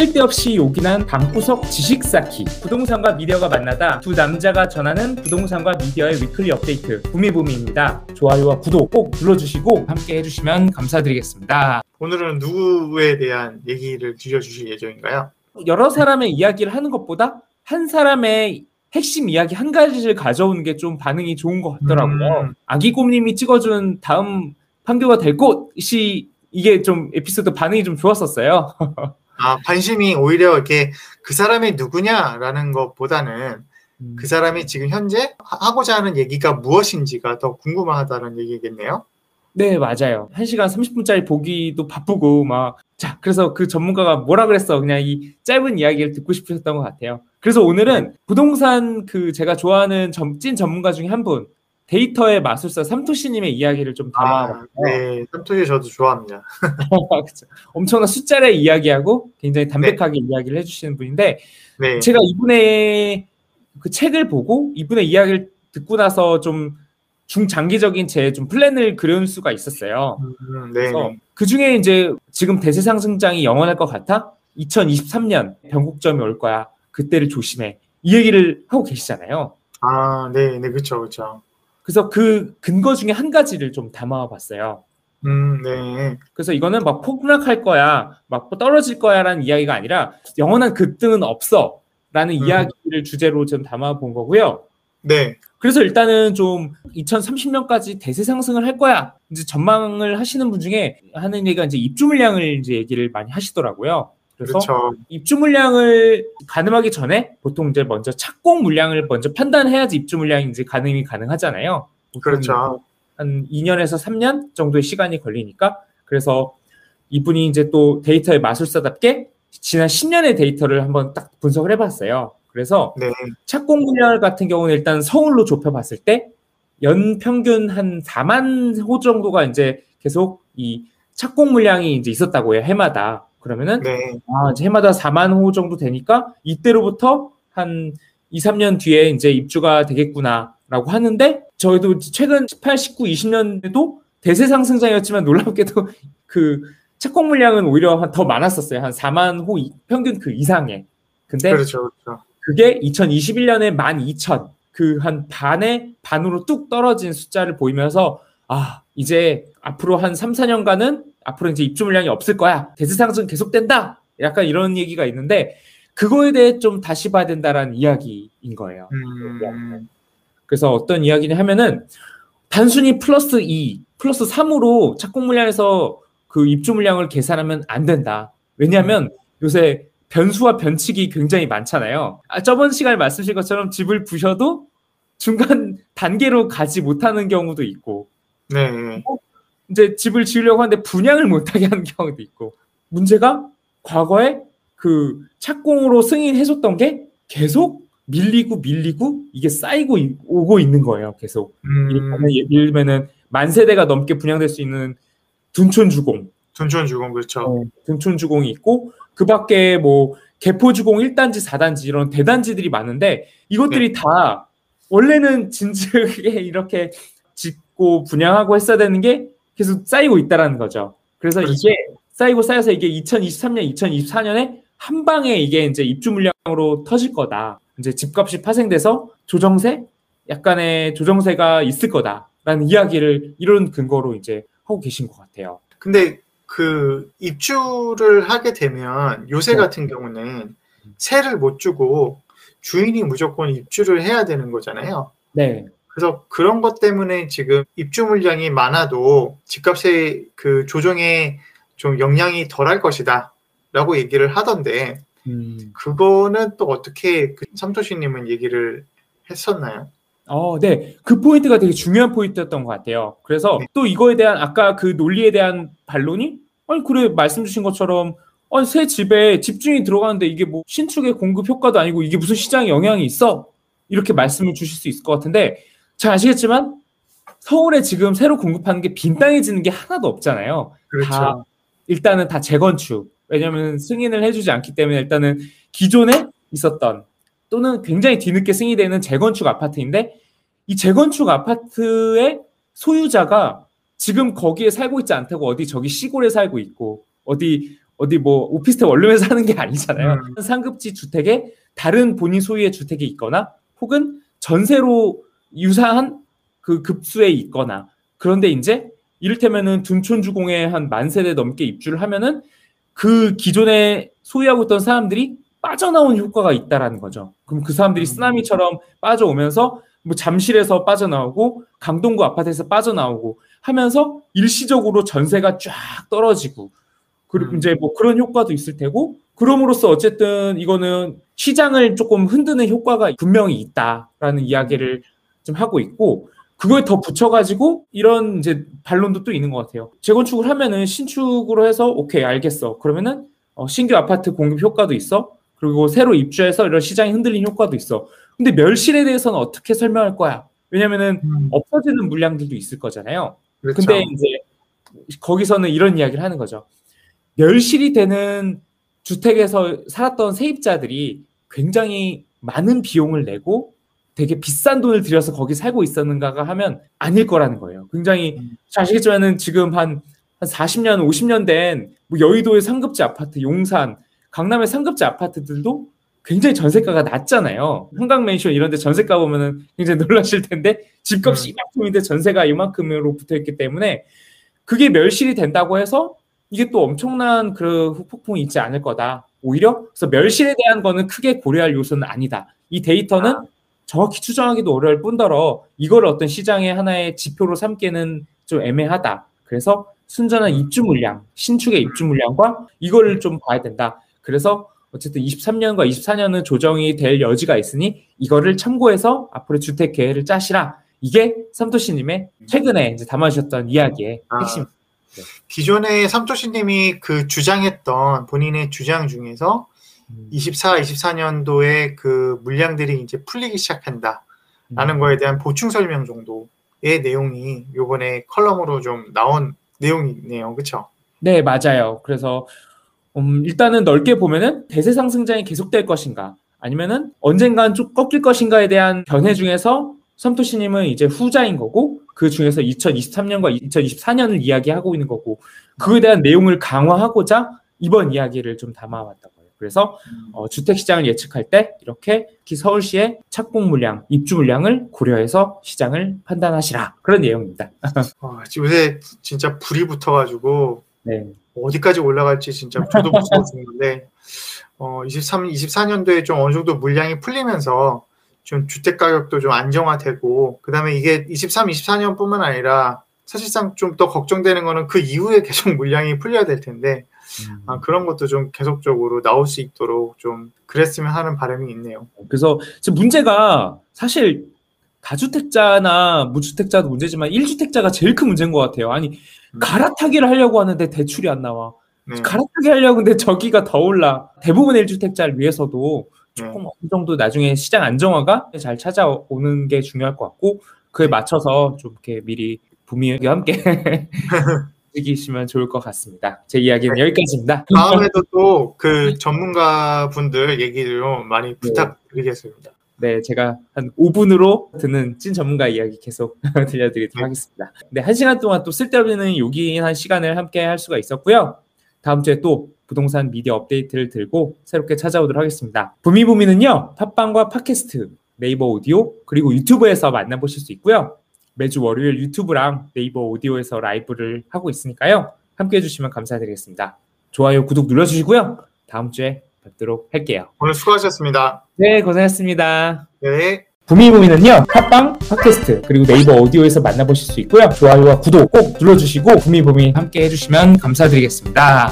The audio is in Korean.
쓸데없이 요긴한 방구석 지식 쌓기 부동산과 미디어가 만나다 두 남자가 전하는 부동산과 미디어의 위클리 업데이트 부미부미입니다. 좋아요와 구독 꼭 눌러주시고 함께 해주시면 감사드리겠습니다. 오늘은 누구에 대한 얘기를 들려주실 예정인가요? 여러 사람의 이야기를 하는 것보다 한 사람의 핵심 이야기 한 가지를 가져오는 게 좀 반응이 좋은 것 같더라고요. 음. 아기곰님이 찍어준 다음 판교가 될 곳이 이게 좀 에피소드 반응이 좀 좋았었어요. 아, 관심이 오히려 이렇게 그 사람이 누구냐라는 것보다는 그 사람이 지금 현재 하- 하고자 하는 얘기가 무엇인지가 더 궁금하다는 얘기겠네요. 네, 맞아요. 1시간 30분짜리 보기도 바쁘고, 막. 자, 그래서 그 전문가가 뭐라 그랬어. 그냥 이 짧은 이야기를 듣고 싶으셨던 것 같아요. 그래서 오늘은 부동산 그 제가 좋아하는 점- 찐 전문가 중에 한 분, 데이터의 마술사 삼토시님의 이야기를 좀 아, 담아봤어요. 네, 삼토시 저도 좋아합니다. 그쵸. 엄청난 숫자를 이야기하고 굉장히 담백하게 이야기를 해주시는 분인데, 네, 제가 이분의 그 책을 보고 이분의 이야기를 듣고 나서 좀 중장기적인 제 좀 플랜을 그려놓을 수가 있었어요. 음, 네, 그래서 그 중에 이제 지금 대세 상승장이 영원할 것 같아? 2023년 변곡점이 올 거야. 그때를 조심해. 이 얘기를 하고 계시잖아요. 아, 네, 네, 그렇죠, 그렇죠. 그래서 그 근거 중에 한 가지를 좀 담아봤어요. 음, 네, 그래서 이거는 막 폭락할 거야, 막뭐 떨어질 거야라는 이야기가 아니라 영원한 급등은 없어라는 음. 이야기를 주제로 좀 담아본 거고요. 네, 그래서 일단은 좀 2030년까지 대세 상승을 할 거야. 이제 전망을 하시는 분 중에 하는 얘기가 이제 입주 물량을 이제 얘기를 많이 하시더라고요. 그래서 그렇죠. 입주 물량을 가늠하기 전에 보통 이제 먼저 착공 물량을 먼저 판단해야지 입주 이제 가늠이 가능하잖아요. 그렇죠. 한 2년에서 3년 정도의 시간이 걸리니까 그래서 이분이 이제 또 데이터의 마술사답게 지난 10년의 데이터를 한번 딱 분석을 해봤어요. 그래서 네, 착공 물량 같은 경우는 일단 서울로 좁혀봤을 때 연 평균 한 4만 호 정도가 이제 계속 이 착공 물량이 이제 있었다고 해요 해마다 그러면은 네, 아, 이제 해마다 4만 호 정도 되니까 이때로부터 한 2, 3년 뒤에 이제 입주가 되겠구나라고 하는데 저희도 최근 18, 19, 20년에도 대세 상승장이었지만 놀랍게도 그 착공 물량은 오히려 한- 더 많았었어요. 한 4만 호 이- 평균 그 이상에. 근데 그렇죠, 그렇죠. 그게 2021년에 12,000, 그 한 반의 반으로 뚝 떨어진 숫자를 보이면서 아, 이제 앞으로 한 3, 4년간은 앞으로 이제 입주 물량이 없을 거야. 대세 상승 계속된다. 약간 이런 얘기가 있는데 그거에 대해 좀 다시 봐야 된다라는 이야기인 거예요. 음, 그래서 어떤 이야기냐 하면은 단순히 플러스 2, 플러스 3으로 착공 물량에서 그 입주 물량을 계산하면 안 된다. 왜냐하면 요새 변수와 변칙이 굉장히 많잖아요. 아, 저번 시간에 말씀하신 것처럼 집을 부셔도 중간 단계로 가지 못하는 경우도 있고, 네, 이제 집을 지으려고 하는데 분양을 못하게 하는 경우도 있고, 문제가 과거에 그 착공으로 승인해줬던 게 계속 밀리고 밀리고 이게 쌓이고 이- 오고 있는 거예요. 계속. 음, 예를 들면은 만 세대가 넘게 분양될 수 있는 둔촌주공, 둔촌 주공 그렇죠. 둔촌주공이 있고 그 밖에 뭐 개포주공 1단지, 4단지 이런 대단지들이 많은데 이것들이 다 원래는 진즉에 이렇게 짓고 분양하고 했어야 되는 게 계속 쌓이고 있다라는 거죠. 그래서 그렇죠. 이게 쌓이고 쌓여서 이게 2023년, 2024년에 한 방에 이게 이제 입주 물량으로 터질 거다. 이제 집값이 파생돼서 조정세, 약간의 조정세가 있을 거다라는 이야기를 이런 근거로 이제 하고 계신 것 같아요. 근데 그 입주를 하게 되면 요새 네. 같은 경우는 세를 못 주고 주인이 무조건 입주를 해야 되는 거잖아요. 네, 그래서 그런 것 때문에 지금 입주 물량이 많아도 집값의 그 조정에 좀 영향이 덜할 것이다. 라고 얘기를 하던데, 음. 그거는 또 어떻게 그 삼토시님은 얘기를 했었나요? 어, 네. 그 포인트가 되게 중요한 포인트였던 것 같아요. 그래서 네. 또 이거에 대한 아까 그 논리에 대한 반론이 아니 그래 말씀 주신 것처럼 아니 새 집에 집주인이 들어가는데 이게 뭐 신축의 공급 효과도 아니고 이게 무슨 시장에 영향이 있어? 이렇게 말씀을 주실 수 있을 것 같은데 잘 아시겠지만 서울에 지금 새로 공급하는 게 빈 땅에 지는 게 하나도 없잖아요. 그렇죠. 다 일단은 다 재건축. 왜냐하면 승인을 해주지 않기 때문에 일단은 기존에 있었던 또는 굉장히 뒤늦게 승인되는 재건축 아파트인데 이 재건축 아파트의 소유자가 지금 거기에 살고 있지 않다고 어디 저기 시골에 살고 있고 어디 어디 뭐 오피스텔 원룸에서 하는 게 아니잖아요. 음. 상급지 주택에 다른 본인 소유의 주택이 있거나 혹은 전세로 유사한 그 급수에 있거나 그런데 이제 이를테면은 둔촌주공에 한 만 세대 넘게 입주를 하면은 그 기존에 소유하고 있던 사람들이 빠져나온 효과가 있다라는 거죠. 그럼 그 사람들이 음. 쓰나미처럼 빠져오면서 뭐 잠실에서 빠져나오고 강동구 아파트에서 빠져나오고 하면서 일시적으로 전세가 쫙 떨어지고 그리고 음. 이제 뭐 그런 효과도 있을 테고 그럼으로써 어쨌든 이거는 시장을 조금 흔드는 효과가 분명히 있다라는 이야기를 좀 하고 있고 그거에 더 붙여가지고 이런 이제 반론도 또 있는 것 같아요. 재건축을 하면은 신축으로 해서 오케이 알겠어. 그러면은 어, 신규 아파트 공급 효과도 있어. 그리고 새로 입주해서 이런 시장이 흔들린 효과도 있어. 근데 멸실에 대해서는 어떻게 설명할 거야? 왜냐면은 음. 없어지는 물량들도 있을 거잖아요. 그렇죠. 근데 이제 거기서는 이런 이야기를 하는 거죠. 멸실이 되는 주택에서 살았던 세입자들이 굉장히 많은 비용을 내고 되게 비싼 돈을 들여서 거기 살고 있었는가가 하면 아닐 거라는 거예요. 굉장히 음. 잘 아시겠지만은 지금 한, 한 40년, 50년 된 뭐 여의도의 상급지 아파트, 용산, 강남의 상급지 아파트들도 굉장히 전세가가 낮잖아요. 한강 맨션 이런 데 전세가 보면은 굉장히 놀라실 텐데 집값이 음. 이만큼인데 전세가 이만큼으로 붙어 있기 때문에 그게 멸실이 된다고 해서 이게 또 엄청난 그 후폭풍이 있지 않을 거다. 오히려 그래서 멸실에 대한 거는 크게 고려할 요소는 아니다. 이 데이터는 아. 정확히 추정하기도 어려울 뿐더러 이걸 어떤 시장의 하나의 지표로 삼기는 좀 애매하다. 그래서 순전한 입주 물량, 신축의 입주 물량과 이거를 좀 봐야 된다. 그래서 어쨌든 23년과 24년은 조정이 될 여지가 있으니 이거를 참고해서 앞으로 주택 계획을 짜시라. 이게 삼도시님의 최근에 이제 담아주셨던 이야기의 아. 핵심. 기존에 삼토시님이 그 주장했던 본인의 주장 중에서 음. 24, 24년도에 그 물량들이 이제 풀리기 시작한다 라는 음. 거에 대한 보충 설명 정도의 내용이 요번에 컬럼으로 좀 나온 내용이네요. 그렇죠? 네, 맞아요. 그래서 음, 일단은 넓게 보면은 대세 상승장이 계속될 것인가, 아니면은 언젠간 좀 꺾일 것인가에 대한 견해 중에서 삼토시님은 이제 후자인 거고, 그 중에서 2023년과 2024년을 이야기하고 있는 거고, 그에 대한 내용을 강화하고자 이번 이야기를 좀 거예요. 그래서 어, 주택 시장을 예측할 때 이렇게 특히 서울시의 착공 물량, 입주 물량을 고려해서 시장을 판단하시라 그런 내용입니다. 아, 요새 진짜 불이 붙어가지고 네. 어디까지 올라갈지 진짜 저도 무서워 죽는데 어, 23, 24년도에 좀 어느 정도 물량이 풀리면서 좀 주택 가격도 좀 안정화되고 그다음에 이게 23, 24년뿐만 아니라 사실상 좀 더 걱정되는 거는 그 이후에 계속 물량이 풀려야 될 텐데 아, 그런 것도 좀 계속적으로 나올 수 있도록 좀 그랬으면 하는 바람이 있네요. 그래서 지금 문제가 사실 다주택자나 무주택자도 문제지만 1주택자가 제일 큰 문제인 것 같아요. 아니 음. 갈아타기를 하려고 하는데 대출이 안 나와. 네. 갈아타기 하려고 하는데 저기가 더 올라. 대부분의 1주택자를 위해서도 네. 조금 어느 정도 나중에 시장 안정화가 잘 찾아오는 게 중요할 것 같고 그에 맞춰서 좀 이렇게 미리 부미와 함께 즐기시면 좋을 것 같습니다. 제 이야기는 네. 여기까지입니다. 다음에도 또 그 전문가분들 얘기를 좀 많이 부탁드리겠습니다. 네, 제가 한 5분으로 듣는 찐 전문가 이야기 계속 들려드리도록 네. 하겠습니다. 네, 한 시간 동안 또 쓸데없는 요긴한 시간을 함께 할 수가 있었고요. 다음 주에 또 부동산 미디어 업데이트를 들고 새롭게 찾아오도록 하겠습니다. 부미부미는요, 팟빵과 팟캐스트, 네이버 오디오, 그리고 유튜브에서 만나보실 수 있고요. 매주 월요일 유튜브랑 네이버 오디오에서 라이브를 하고 있으니까요. 함께 해주시면 감사드리겠습니다. 좋아요, 구독 눌러주시고요. 다음 주에 뵙도록 할게요. 오늘 수고하셨습니다. 네, 고생하셨습니다. 네. 부미부미는요 팟빵, 팟캐스트 그리고 네이버 오디오에서 만나보실 수 있고요 좋아요와 구독 꼭 눌러주시고 부미부미 함께 해주시면 감사드리겠습니다